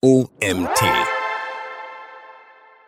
OMT.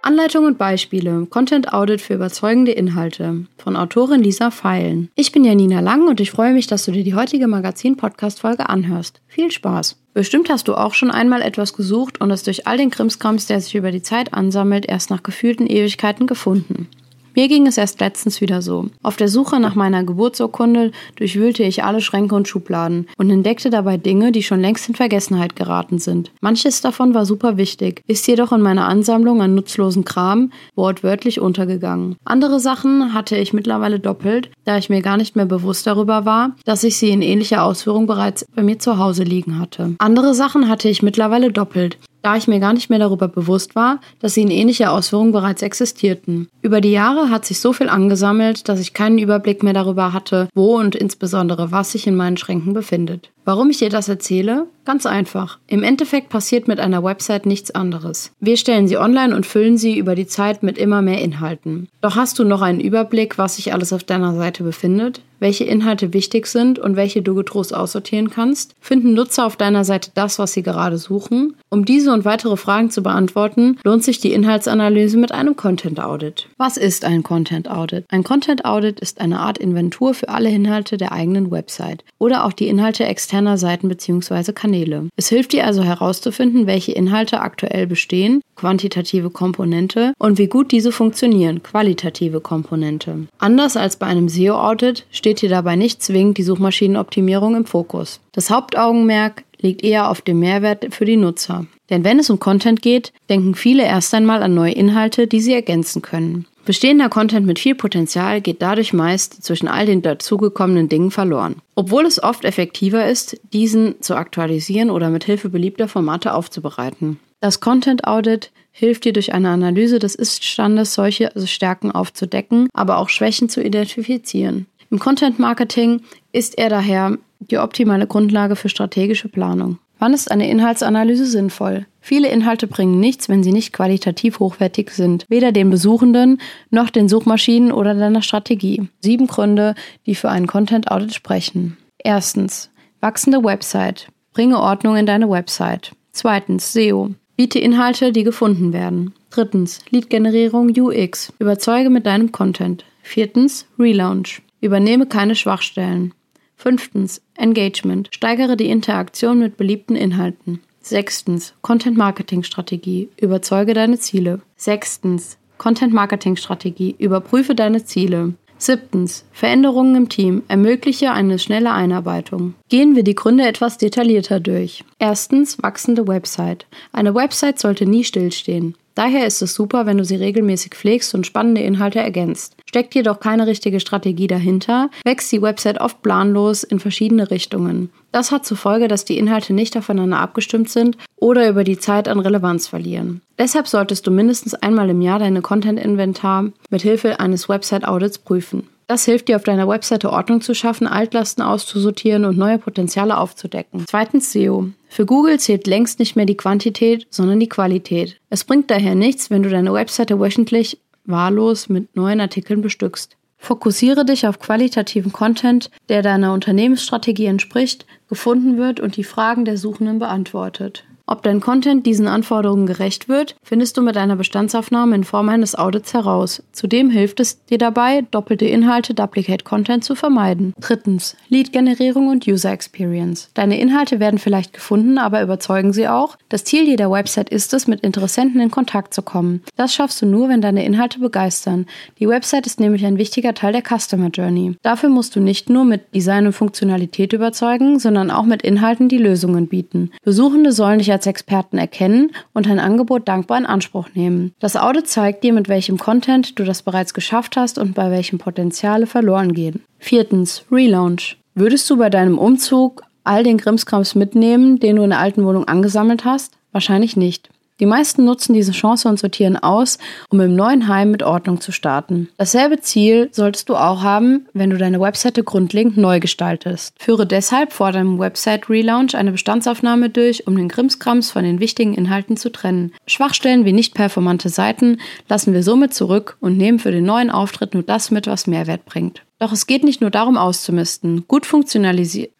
Anleitung und Beispiele. Content Audit für überzeugende Inhalte. Von Autorin Lisa Feilen. Ich bin Janina Lang und ich freue mich, dass du dir die heutige Magazin-Podcast-Folge anhörst. Viel Spaß! Bestimmt hast du auch schon einmal etwas gesucht und es durch all den Krimskrams, der sich über die Zeit ansammelt, erst nach gefühlten Ewigkeiten gefunden. Mir ging es erst letztens wieder so. Auf der Suche nach meiner Geburtsurkunde durchwühlte ich alle Schränke und Schubladen und entdeckte dabei Dinge, die schon längst in Vergessenheit geraten sind. Manches davon war super wichtig, ist jedoch in meiner Ansammlung an nutzlosen Kram wortwörtlich untergegangen. Andere Sachen hatte ich mittlerweile doppelt, da ich mir gar nicht mehr bewusst darüber war, dass ich sie in ähnlicher Ausführung bereits bei mir zu Hause liegen hatte. Andere Sachen hatte ich mittlerweile doppelt, da ich mir gar nicht mehr darüber bewusst war, dass sie in ähnlicher Ausführung bereits existierten. Über die Jahre hat sich so viel angesammelt, dass ich keinen Überblick mehr darüber hatte, wo und insbesondere was sich in meinen Schränken befindet. Warum ich dir das erzähle? Ganz einfach. Im Endeffekt passiert mit einer Website nichts anderes. Wir stellen sie online und füllen sie über die Zeit mit immer mehr Inhalten. Doch hast du noch einen Überblick, was sich alles auf deiner Seite befindet? Welche Inhalte wichtig sind und welche du getrost aussortieren kannst? Finden Nutzer auf deiner Seite das, was sie gerade suchen? Um diese und weitere Fragen zu beantworten, lohnt sich die Inhaltsanalyse mit einem Content Audit. Was ist ein Content Audit? Ein Content Audit ist eine Art Inventur für alle Inhalte der eigenen Website oder auch die Inhalte externer Seiten bzw. Kanäle. Es hilft dir also herauszufinden, welche Inhalte aktuell bestehen, quantitative Komponente, und wie gut diese funktionieren, qualitative Komponente. Anders als bei einem SEO-Audit steht dir dabei nicht zwingend die Suchmaschinenoptimierung im Fokus. Das Hauptaugenmerk liegt eher auf dem Mehrwert für die Nutzer. Denn wenn es um Content geht, denken viele erst einmal an neue Inhalte, die sie ergänzen können. Bestehender Content mit viel Potenzial geht dadurch meist zwischen all den dazugekommenen Dingen verloren. Obwohl es oft effektiver ist, diesen zu aktualisieren oder mit Hilfe beliebter Formate aufzubereiten. Das Content Audit hilft dir durch eine Analyse des Ist-Standes solche Stärken aufzudecken, aber auch Schwächen zu identifizieren. Im Content Marketing ist er daher die optimale Grundlage für strategische Planung. Wann ist eine Inhaltsanalyse sinnvoll? Viele Inhalte bringen nichts, wenn sie nicht qualitativ hochwertig sind, weder den Besuchenden noch den Suchmaschinen oder deiner Strategie. Sieben Gründe, die für einen Content Audit sprechen. Erstens, wachsende Website. Bringe Ordnung in deine Website. Zweitens, SEO. Biete Inhalte, die gefunden werden. Drittens, Lead-Generierung UX. Überzeuge mit deinem Content. Viertens, Relaunch. Übernehme keine Schwachstellen. Fünftens, Engagement. Steigere die Interaktion mit beliebten Inhalten. Sechstens, Content Marketing Strategie. Überzeuge deine Ziele. Sechstens, Content Marketing Strategie. Überprüfe deine Ziele. Siebtens, Veränderungen im Team. Ermögliche eine schnelle Einarbeitung. Gehen wir die Gründe etwas detaillierter durch. Erstens, wachsende Website. Eine Website sollte nie stillstehen. Daher ist es super, wenn du sie regelmäßig pflegst und spannende Inhalte ergänzt. Steckt jedoch keine richtige Strategie dahinter, wächst die Website oft planlos in verschiedene Richtungen. Das hat zur Folge, dass die Inhalte nicht aufeinander abgestimmt sind oder über die Zeit an Relevanz verlieren. Deshalb solltest du mindestens einmal im Jahr deine Content-Inventar mit Hilfe eines Website-Audits prüfen. Das hilft dir auf deiner Webseite Ordnung zu schaffen, Altlasten auszusortieren und neue Potenziale aufzudecken. Zweitens SEO. Für Google zählt längst nicht mehr die Quantität, sondern die Qualität. Es bringt daher nichts, wenn du deine Webseite wöchentlich wahllos mit neuen Artikeln bestückst. Fokussiere dich auf qualitativen Content, der deiner Unternehmensstrategie entspricht, gefunden wird und die Fragen der Suchenden beantwortet. Ob dein Content diesen Anforderungen gerecht wird, findest du mit einer Bestandsaufnahme in Form eines Audits heraus. Zudem hilft es dir dabei, doppelte Inhalte, Duplicate Content zu vermeiden. Drittens, Lead-Generierung und User Experience. Deine Inhalte werden vielleicht gefunden, aber überzeugen sie auch? Das Ziel jeder Website ist es, mit Interessenten in Kontakt zu kommen. Das schaffst du nur, wenn deine Inhalte begeistern. Die Website ist nämlich ein wichtiger Teil der Customer Journey. Dafür musst du nicht nur mit Design und Funktionalität überzeugen, sondern auch mit Inhalten, die Lösungen bieten. Besuchende sollen dich als als Experten erkennen und dein Angebot dankbar in Anspruch nehmen. Das Audit zeigt dir, mit welchem Content du das bereits geschafft hast und bei welchem Potenziale verloren gehen. Viertens, Relaunch. Würdest du bei deinem Umzug all den Grimmskrams mitnehmen, den du in der alten Wohnung angesammelt hast? Wahrscheinlich nicht. Die meisten nutzen diese Chance und sortieren aus, um im neuen Heim mit Ordnung zu starten. Dasselbe Ziel solltest du auch haben, wenn du deine Webseite grundlegend neu gestaltest. Führe deshalb vor deinem Website-Relaunch eine Bestandsaufnahme durch, um den Krimskrams von den wichtigen Inhalten zu trennen. Schwachstellen wie nicht performante Seiten lassen wir somit zurück und nehmen für den neuen Auftritt nur das mit, was Mehrwert bringt. Doch es geht nicht nur darum auszumisten. Gut,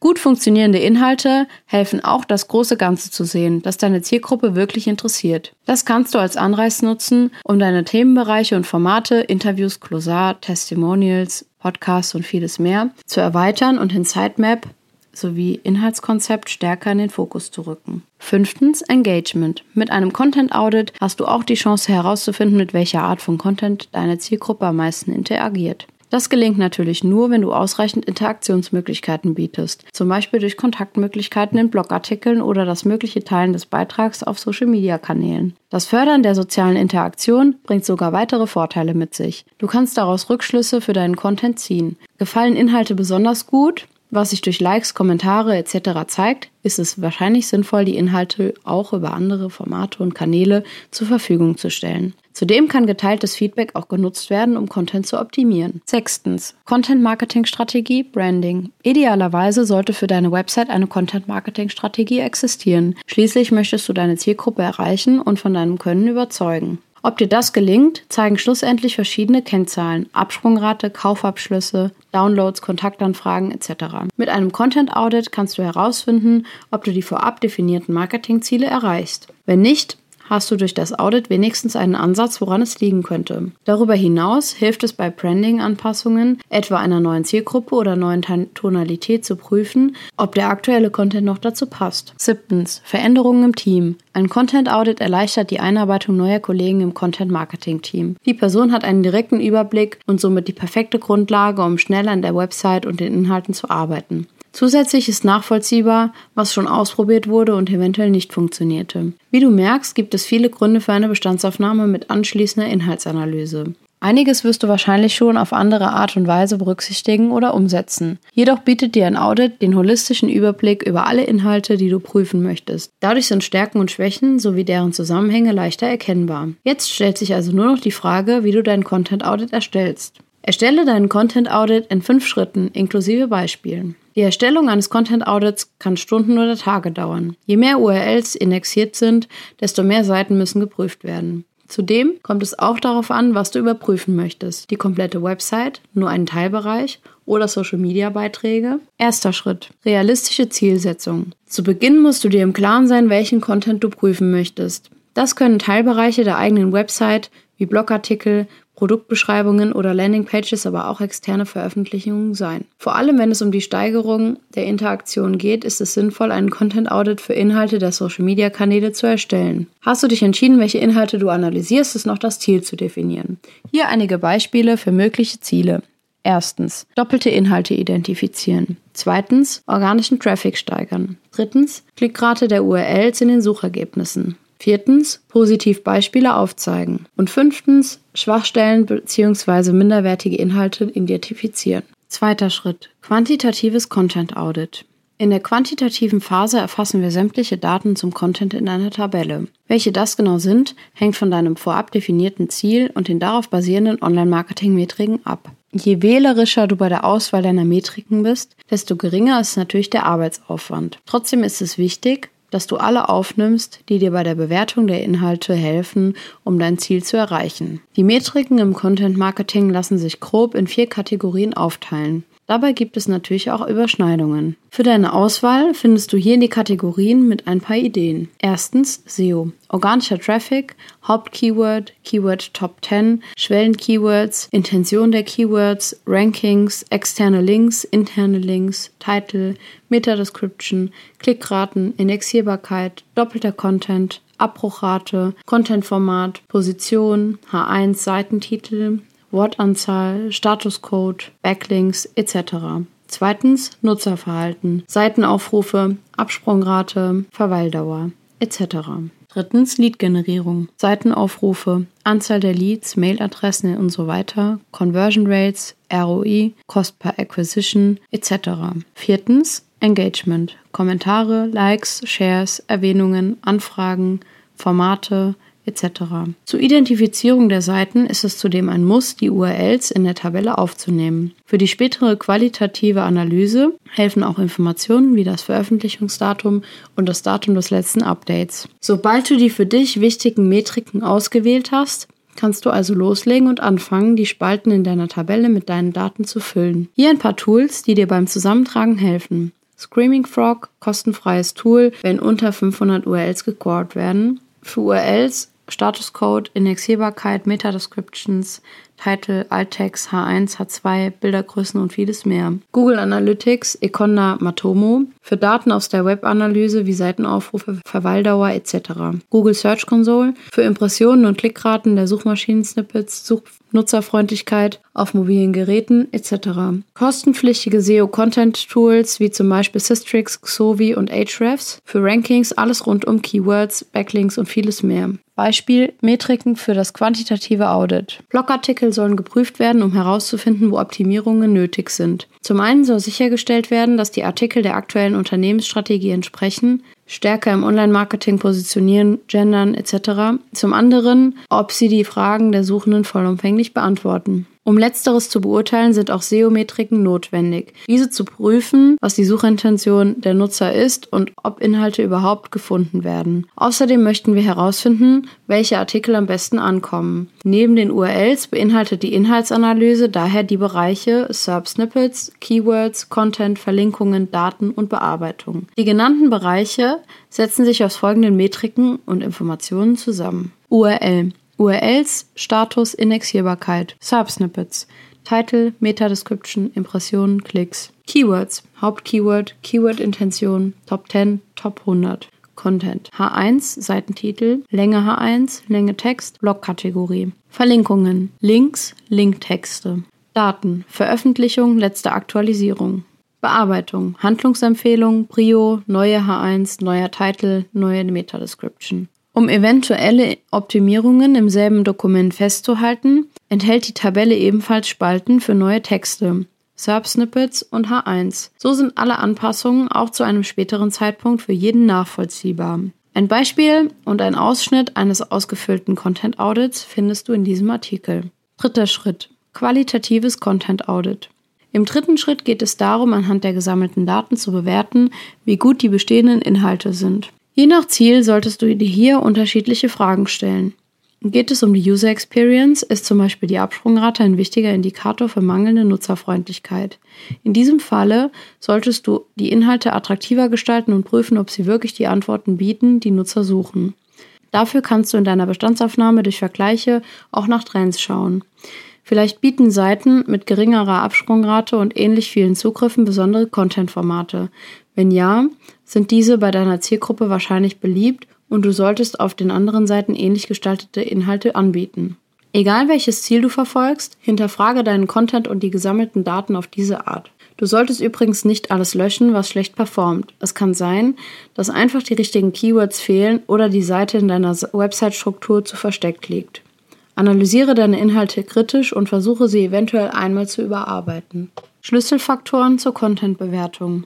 gut funktionierende Inhalte helfen auch, das große Ganze zu sehen, das deine Zielgruppe wirklich interessiert. Das kannst du als Anreiz nutzen, um deine Themenbereiche und Formate, Interviews, Closar, Testimonials, Podcasts und vieles mehr zu erweitern und in Sitemap sowie Inhaltskonzept stärker in den Fokus zu rücken. Fünftens, Engagement. Mit einem Content Audit hast du auch die Chance herauszufinden, mit welcher Art von Content deine Zielgruppe am meisten interagiert. Das gelingt natürlich nur, wenn du ausreichend Interaktionsmöglichkeiten bietest, zum Beispiel durch Kontaktmöglichkeiten in Blogartikeln oder das mögliche Teilen des Beitrags auf Social-Media-Kanälen. Das Fördern der sozialen Interaktion bringt sogar weitere Vorteile mit sich. Du kannst daraus Rückschlüsse für deinen Content ziehen. Gefallen Inhalte besonders gut? was sich durch Likes, Kommentare etc. zeigt, ist es wahrscheinlich sinnvoll, die Inhalte auch über andere Formate und Kanäle zur Verfügung zu stellen. Zudem kann geteiltes Feedback auch genutzt werden, um Content zu optimieren. Sechstens. Content-Marketing-Strategie, Branding. Idealerweise sollte für deine Website eine Content-Marketing-Strategie existieren. Schließlich möchtest du deine Zielgruppe erreichen und von deinem Können überzeugen. Ob dir das gelingt, zeigen schlussendlich verschiedene Kennzahlen, Absprungrate, Kaufabschlüsse, Downloads, Kontaktanfragen etc. Mit einem Content Audit kannst du herausfinden, ob du die vorab definierten Marketingziele erreichst. Wenn nicht, hast du durch das Audit wenigstens einen Ansatz, woran es liegen könnte. Darüber hinaus hilft es bei Branding-Anpassungen, etwa einer neuen Zielgruppe oder neuen Tonalität zu prüfen, ob der aktuelle Content noch dazu passt. Siebtens. Veränderungen im Team. Ein Content Audit erleichtert die Einarbeitung neuer Kollegen im Content Marketing Team. Die Person hat einen direkten Überblick und somit die perfekte Grundlage, um schnell an der Website und den Inhalten zu arbeiten. Zusätzlich ist nachvollziehbar, was schon ausprobiert wurde und eventuell nicht funktionierte. Wie du merkst, gibt es viele Gründe für eine Bestandsaufnahme mit anschließender Inhaltsanalyse. Einiges wirst du wahrscheinlich schon auf andere Art und Weise berücksichtigen oder umsetzen. Jedoch bietet dir ein Audit den holistischen Überblick über alle Inhalte, die du prüfen möchtest. Dadurch sind Stärken und Schwächen sowie deren Zusammenhänge leichter erkennbar. Jetzt stellt sich also nur noch die Frage, wie du dein Content Audit erstellst. Erstelle deinen Content Audit in fünf Schritten inklusive Beispielen. Die Erstellung eines Content Audits kann Stunden oder Tage dauern. Je mehr URLs indexiert sind, desto mehr Seiten müssen geprüft werden. Zudem kommt es auch darauf an, was du überprüfen möchtest. Die komplette Website, nur einen Teilbereich oder Social-Media-Beiträge. Erster Schritt. Realistische Zielsetzung. Zu Beginn musst du dir im Klaren sein, welchen Content du prüfen möchtest. Das können Teilbereiche der eigenen Website wie Blogartikel, Produktbeschreibungen oder Landingpages, aber auch externe Veröffentlichungen sein. Vor allem, wenn es um die Steigerung der Interaktion geht, ist es sinnvoll, einen Content Audit für Inhalte der Social Media Kanäle zu erstellen. Hast du dich entschieden, welche Inhalte du analysierst, ist noch das Ziel zu definieren. Hier einige Beispiele für mögliche Ziele. Erstens, doppelte Inhalte identifizieren. Zweitens, organischen Traffic steigern. Drittens, Klickrate der URLs in den Suchergebnissen. Viertens, positiv Beispiele aufzeigen. Und fünftens, Schwachstellen bzw. minderwertige Inhalte identifizieren. Zweiter Schritt, quantitatives Content Audit. In der quantitativen Phase erfassen wir sämtliche Daten zum Content in einer Tabelle. Welche das genau sind, hängt von deinem vorab definierten Ziel und den darauf basierenden Online-Marketing-Metriken ab. Je wählerischer du bei der Auswahl deiner Metriken bist, desto geringer ist natürlich der Arbeitsaufwand. Trotzdem ist es wichtig, dass du alle aufnimmst, die dir bei der Bewertung der Inhalte helfen, um dein Ziel zu erreichen. Die Metriken im Content Marketing lassen sich grob in vier Kategorien aufteilen. Dabei gibt es natürlich auch Überschneidungen. Für deine Auswahl findest du hier in die Kategorien mit ein paar Ideen. Erstens SEO. Organischer Traffic, Hauptkeyword, Keyword Top 10, Schwellen-Keywords, Intention der Keywords, Rankings, externe Links, interne Links, Title, Meta-Description, Klickraten, Indexierbarkeit, doppelter Content, Abbruchrate, Contentformat, Position, H1 Seitentitel, Wortanzahl, Statuscode, Backlinks etc. Zweitens Nutzerverhalten, Seitenaufrufe, Absprungrate, Verweildauer etc. Drittens Lead-Generierung, Seitenaufrufe, Anzahl der Leads, Mailadressen und so weiter, Conversion Rates, ROI, Cost per Acquisition etc. Viertens Engagement, Kommentare, Likes, Shares, Erwähnungen, Anfragen, Formate, etc. Zur Identifizierung der Seiten ist es zudem ein Muss, die URLs in der Tabelle aufzunehmen. Für die spätere qualitative Analyse helfen auch Informationen wie das Veröffentlichungsdatum und das Datum des letzten Updates. Sobald du die für dich wichtigen Metriken ausgewählt hast, kannst du also loslegen und anfangen, die Spalten in deiner Tabelle mit deinen Daten zu füllen. Hier ein paar Tools, die dir beim Zusammentragen helfen. Screaming Frog, kostenfreies Tool, wenn unter 500 URLs gecrawlt werden. Für URLs Statuscode, Indexierbarkeit, Meta-Descriptions, Title, Alttext, H1, H2, Bildergrößen und vieles mehr. Google Analytics, Econda Matomo für Daten aus der Webanalyse wie Seitenaufrufe, Verweildauer etc. Google Search Console für Impressionen und Klickraten der Suchmaschinen-Snippets, Such Nutzerfreundlichkeit auf mobilen Geräten etc. Kostenpflichtige SEO-Content-Tools wie zum Beispiel Systrix, Xovi und Ahrefs für Rankings, alles rund um Keywords, Backlinks und vieles mehr. Beispiel Metriken für das quantitative Audit. Blogartikel sollen geprüft werden, um herauszufinden, wo Optimierungen nötig sind. Zum einen soll sichergestellt werden, dass die Artikel der aktuellen Unternehmensstrategie entsprechen, stärker im Online-Marketing positionieren, gendern etc. Zum anderen, ob sie die Fragen der Suchenden vollumfänglich beantworten. Um letzteres zu beurteilen, sind auch SEO-Metriken notwendig. Diese zu prüfen, was die Suchintention der Nutzer ist und ob Inhalte überhaupt gefunden werden. Außerdem möchten wir herausfinden, welche Artikel am besten ankommen. Neben den URLs beinhaltet die Inhaltsanalyse daher die Bereiche SERP-Snippets, Keywords, Content, Verlinkungen, Daten und Bearbeitung. Die genannten Bereiche setzen sich aus folgenden Metriken und Informationen zusammen. URL URLs, Status, Indexierbarkeit, Subsnippets, Title, Meta-Description, Impressionen, Klicks. Keywords, Hauptkeyword, Keyword-Intention, Top 10, Top 100. Content. H1, Seitentitel, Länge H1, Länge Text, Blogkategorie. Verlinkungen, Links, Linktexte. Daten, Veröffentlichung, letzte Aktualisierung. Bearbeitung, Handlungsempfehlung, Prio, neue H1, neuer Titel, neue Meta-Description. Um eventuelle Optimierungen im selben Dokument festzuhalten, enthält die Tabelle ebenfalls Spalten für neue Texte, SERP-Snippets und H1. So sind alle Anpassungen auch zu einem späteren Zeitpunkt für jeden nachvollziehbar. Ein Beispiel und ein Ausschnitt eines ausgefüllten Content Audits findest du in diesem Artikel. Dritter Schritt. Qualitatives Content Audit. Im dritten Schritt geht es darum, anhand der gesammelten Daten zu bewerten, wie gut die bestehenden Inhalte sind. Je nach Ziel solltest du dir hier unterschiedliche Fragen stellen. Geht es um die User Experience, ist zum Beispiel die Absprungrate ein wichtiger Indikator für mangelnde Nutzerfreundlichkeit. In diesem Falle solltest du die Inhalte attraktiver gestalten und prüfen, ob sie wirklich die Antworten bieten, die Nutzer suchen. Dafür kannst du in deiner Bestandsaufnahme durch Vergleiche auch nach Trends schauen. Vielleicht bieten Seiten mit geringerer Absprungrate und ähnlich vielen Zugriffen besondere Content-Formate. Wenn ja, sind diese bei deiner Zielgruppe wahrscheinlich beliebt und du solltest auf den anderen Seiten ähnlich gestaltete Inhalte anbieten. Egal welches Ziel du verfolgst, hinterfrage deinen Content und die gesammelten Daten auf diese Art. Du solltest übrigens nicht alles löschen, was schlecht performt. Es kann sein, dass einfach die richtigen Keywords fehlen oder die Seite in deiner Website-Struktur zu versteckt liegt. Analysiere deine Inhalte kritisch und versuche sie eventuell einmal zu überarbeiten. Schlüsselfaktoren zur Content-Bewertung.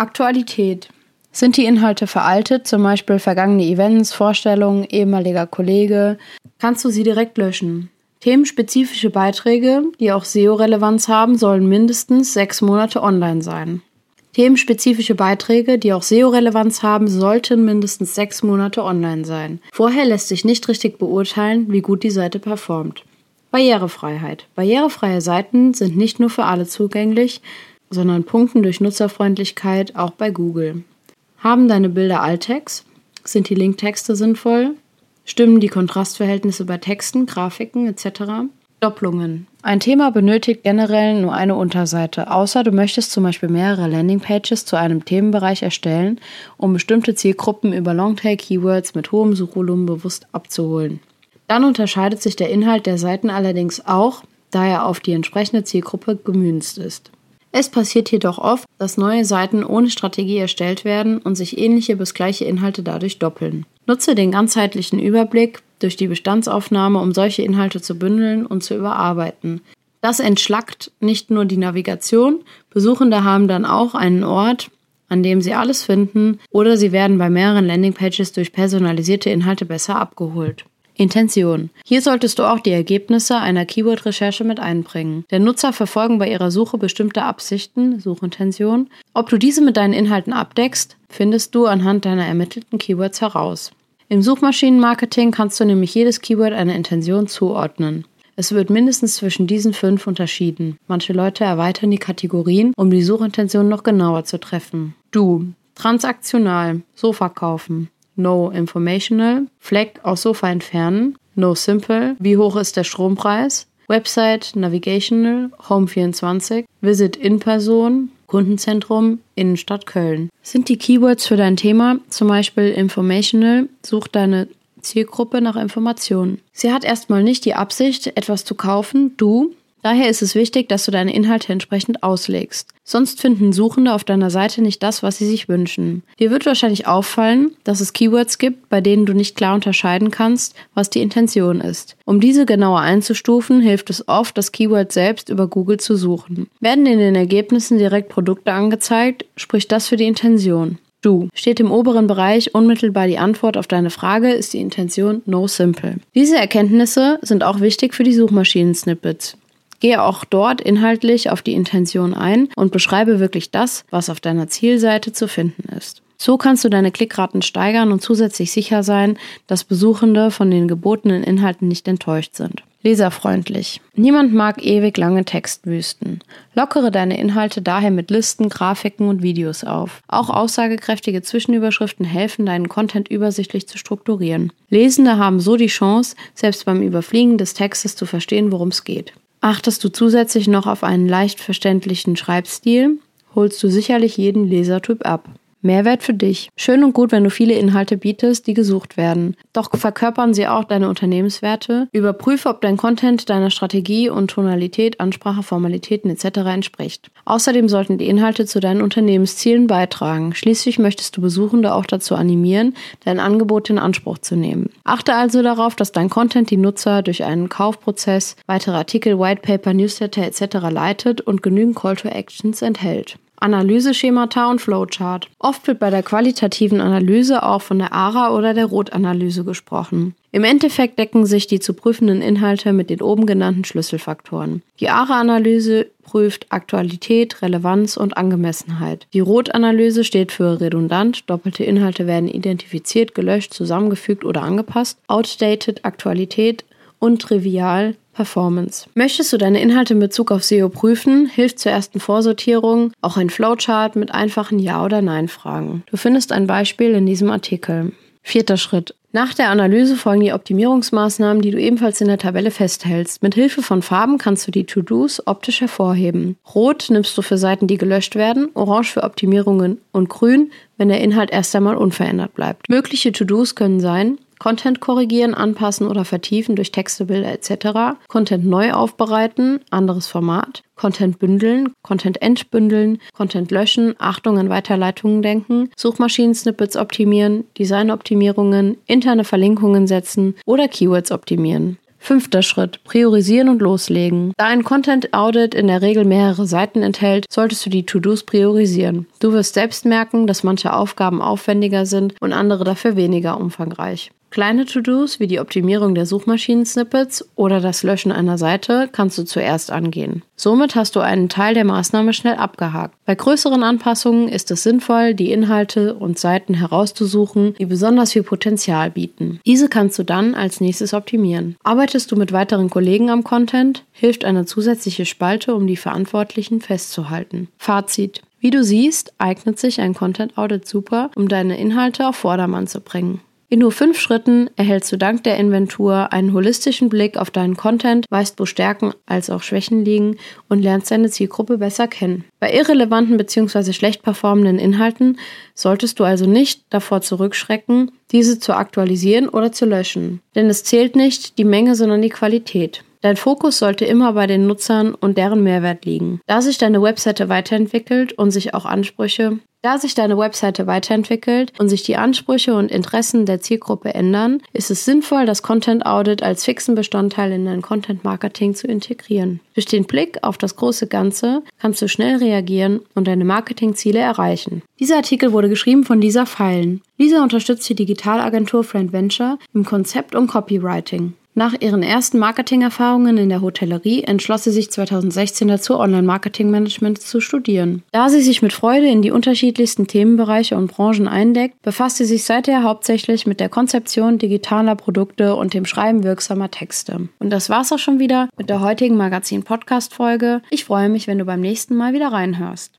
Aktualität. Sind die Inhalte veraltet, zum Beispiel vergangene Events, Vorstellungen, ehemaliger Kollege, kannst du sie direkt löschen. Themenspezifische Beiträge, die auch SEO-Relevanz haben, sollen mindestens sechs Monate online sein. Themenspezifische Beiträge, die auch SEO-Relevanz haben, sollten mindestens sechs Monate online sein. Vorher lässt sich nicht richtig beurteilen, wie gut die Seite performt. Barrierefreiheit. Barrierefreie Seiten sind nicht nur für alle zugänglich, sondern punkten durch Nutzerfreundlichkeit auch bei Google. Haben deine Bilder Alttext? Sind die Linktexte sinnvoll? Stimmen die Kontrastverhältnisse bei Texten, Grafiken etc.? Doppelungen. Ein Thema benötigt generell nur eine Unterseite, außer du möchtest zum Beispiel mehrere Landingpages zu einem Themenbereich erstellen, um bestimmte Zielgruppen über Longtail-Keywords mit hohem Suchvolumen bewusst abzuholen. Dann unterscheidet sich der Inhalt der Seiten allerdings auch, da er auf die entsprechende Zielgruppe gemünzt ist. Es passiert jedoch oft, dass neue Seiten ohne Strategie erstellt werden und sich ähnliche bis gleiche Inhalte dadurch doppeln. Nutze den ganzheitlichen Überblick durch die Bestandsaufnahme, um solche Inhalte zu bündeln und zu überarbeiten. Das entschlackt nicht nur die Navigation, Besuchende haben dann auch einen Ort, an dem sie alles finden, oder sie werden bei mehreren Landingpages durch personalisierte Inhalte besser abgeholt. Intention. Hier solltest du auch die Ergebnisse einer Keyword-Recherche mit einbringen. Der Nutzer verfolgen bei ihrer Suche bestimmte Absichten, Suchintention. Ob du diese mit deinen Inhalten abdeckst, findest du anhand deiner ermittelten Keywords heraus. Im Suchmaschinenmarketing kannst du nämlich jedes Keyword einer Intention zuordnen. Es wird mindestens zwischen diesen fünf unterschieden. Manche Leute erweitern die Kategorien, um die Suchintention noch genauer zu treffen. Du, transaktional, Sofa kaufen. No informational, Fleck aus Sofa entfernen. No simple, wie hoch ist der Strompreis? Website, Navigational, Home 24, Visit in Person, Kundenzentrum, Innenstadt Köln. Sind die Keywords für dein Thema, zum Beispiel Informational, such deine Zielgruppe nach Informationen. Sie hat erstmal nicht die Absicht, etwas zu kaufen, du, Daher ist es wichtig, dass du deine Inhalte entsprechend auslegst. Sonst finden Suchende auf deiner Seite nicht das, was sie sich wünschen. Dir wird wahrscheinlich auffallen, dass es Keywords gibt, bei denen du nicht klar unterscheiden kannst, was die Intention ist. Um diese genauer einzustufen, hilft es oft, das Keyword selbst über Google zu suchen. Werden in den Ergebnissen direkt Produkte angezeigt, spricht das für die Intention. Du. Steht im oberen Bereich unmittelbar die Antwort auf deine Frage, ist die Intention No Simple. Diese Erkenntnisse sind auch wichtig für die Suchmaschinen-Snippets. Gehe auch dort inhaltlich auf die Intention ein und beschreibe wirklich das, was auf deiner Zielseite zu finden ist. So kannst du deine Klickraten steigern und zusätzlich sicher sein, dass Besuchende von den gebotenen Inhalten nicht enttäuscht sind. Leserfreundlich. Niemand mag ewig lange Textwüsten. Lockere deine Inhalte daher mit Listen, Grafiken und Videos auf. Auch aussagekräftige Zwischenüberschriften helfen, deinen Content übersichtlich zu strukturieren. Lesende haben so die Chance, selbst beim Überfliegen des Textes zu verstehen, worum es geht. Achtest du zusätzlich noch auf einen leicht verständlichen Schreibstil, holst du sicherlich jeden Lesertyp ab. Mehrwert für dich. Schön und gut, wenn du viele Inhalte bietest, die gesucht werden. Doch verkörpern sie auch deine Unternehmenswerte. Überprüfe, ob dein Content deiner Strategie und Tonalität, Ansprache, Formalitäten etc. entspricht. Außerdem sollten die Inhalte zu deinen Unternehmenszielen beitragen. Schließlich möchtest du Besuchende auch dazu animieren, dein Angebot in Anspruch zu nehmen. Achte also darauf, dass dein Content die Nutzer durch einen Kaufprozess, weitere Artikel, Whitepaper, Newsletter etc. leitet und genügend Call to Actions enthält. Analyseschemata und Flowchart. Oft wird bei der qualitativen Analyse auch von der ARA oder der Rot-Analyse gesprochen. Im Endeffekt decken sich die zu prüfenden Inhalte mit den oben genannten Schlüsselfaktoren. Die ARA-Analyse prüft Aktualität, Relevanz und Angemessenheit. Die Rot-Analyse steht für redundant, doppelte Inhalte werden identifiziert, gelöscht, zusammengefügt oder angepasst, outdated, Aktualität und trivial, Performance. Möchtest du deine Inhalte in Bezug auf SEO prüfen, hilft zur ersten Vorsortierung auch ein Flowchart mit einfachen Ja- oder Nein-Fragen. Du findest ein Beispiel in diesem Artikel. Vierter Schritt. Nach der Analyse folgen die Optimierungsmaßnahmen, die du ebenfalls in der Tabelle festhältst. Mit Hilfe von Farben kannst du die To-Dos optisch hervorheben. Rot nimmst du für Seiten, die gelöscht werden, orange für Optimierungen und grün, wenn der Inhalt erst einmal unverändert bleibt. Mögliche To-Dos können sein, Content korrigieren, anpassen oder vertiefen durch Texte, Bilder etc. Content neu aufbereiten, anderes Format. Content bündeln, Content entbündeln, Content löschen, Achtung an Weiterleitungen denken, Suchmaschinen-Snippets optimieren, Designoptimierungen, interne Verlinkungen setzen oder Keywords optimieren. Fünfter Schritt. Priorisieren und loslegen. Da ein Content Audit in der Regel mehrere Seiten enthält, solltest du die To-Dos priorisieren. Du wirst selbst merken, dass manche Aufgaben aufwendiger sind und andere dafür weniger umfangreich. Kleine To-Dos wie die Optimierung der Suchmaschinen-Snippets oder das Löschen einer Seite kannst du zuerst angehen. Somit hast du einen Teil der Maßnahme schnell abgehakt. Bei größeren Anpassungen ist es sinnvoll, die Inhalte und Seiten herauszusuchen, die besonders viel Potenzial bieten. Diese kannst du dann als nächstes optimieren. Arbeitest du mit weiteren Kollegen am Content, hilft eine zusätzliche Spalte, um die Verantwortlichen festzuhalten. Fazit. Wie du siehst, eignet sich ein Content Audit super, um deine Inhalte auf Vordermann zu bringen. In nur fünf Schritten erhältst du dank der Inventur einen holistischen Blick auf deinen Content, weißt, wo Stärken als auch Schwächen liegen und lernst deine Zielgruppe besser kennen. Bei irrelevanten bzw. schlecht performenden Inhalten solltest du also nicht davor zurückschrecken, diese zu aktualisieren oder zu löschen. Denn es zählt nicht die Menge, sondern die Qualität. Dein Fokus sollte immer bei den Nutzern und deren Mehrwert liegen. Da sich deine Webseite weiterentwickelt und sich auch Ansprüche da sich deine Webseite weiterentwickelt und sich die Ansprüche und Interessen der Zielgruppe ändern, ist es sinnvoll, das Content Audit als fixen Bestandteil in dein Content Marketing zu integrieren. Durch den Blick auf das große Ganze kannst du schnell reagieren und deine Marketingziele erreichen. Dieser Artikel wurde geschrieben von Lisa Feilen. Lisa unterstützt die Digitalagentur Friend Venture im Konzept und Copywriting. Nach ihren ersten Marketingerfahrungen in der Hotellerie entschloss sie sich 2016 dazu, Online-Marketing-Management zu studieren. Da sie sich mit Freude in die unterschiedlichsten Themenbereiche und Branchen eindeckt, befasst sie sich seither hauptsächlich mit der Konzeption digitaler Produkte und dem Schreiben wirksamer Texte. Und das war's auch schon wieder mit der heutigen Magazin-Podcast-Folge. Ich freue mich, wenn du beim nächsten Mal wieder reinhörst.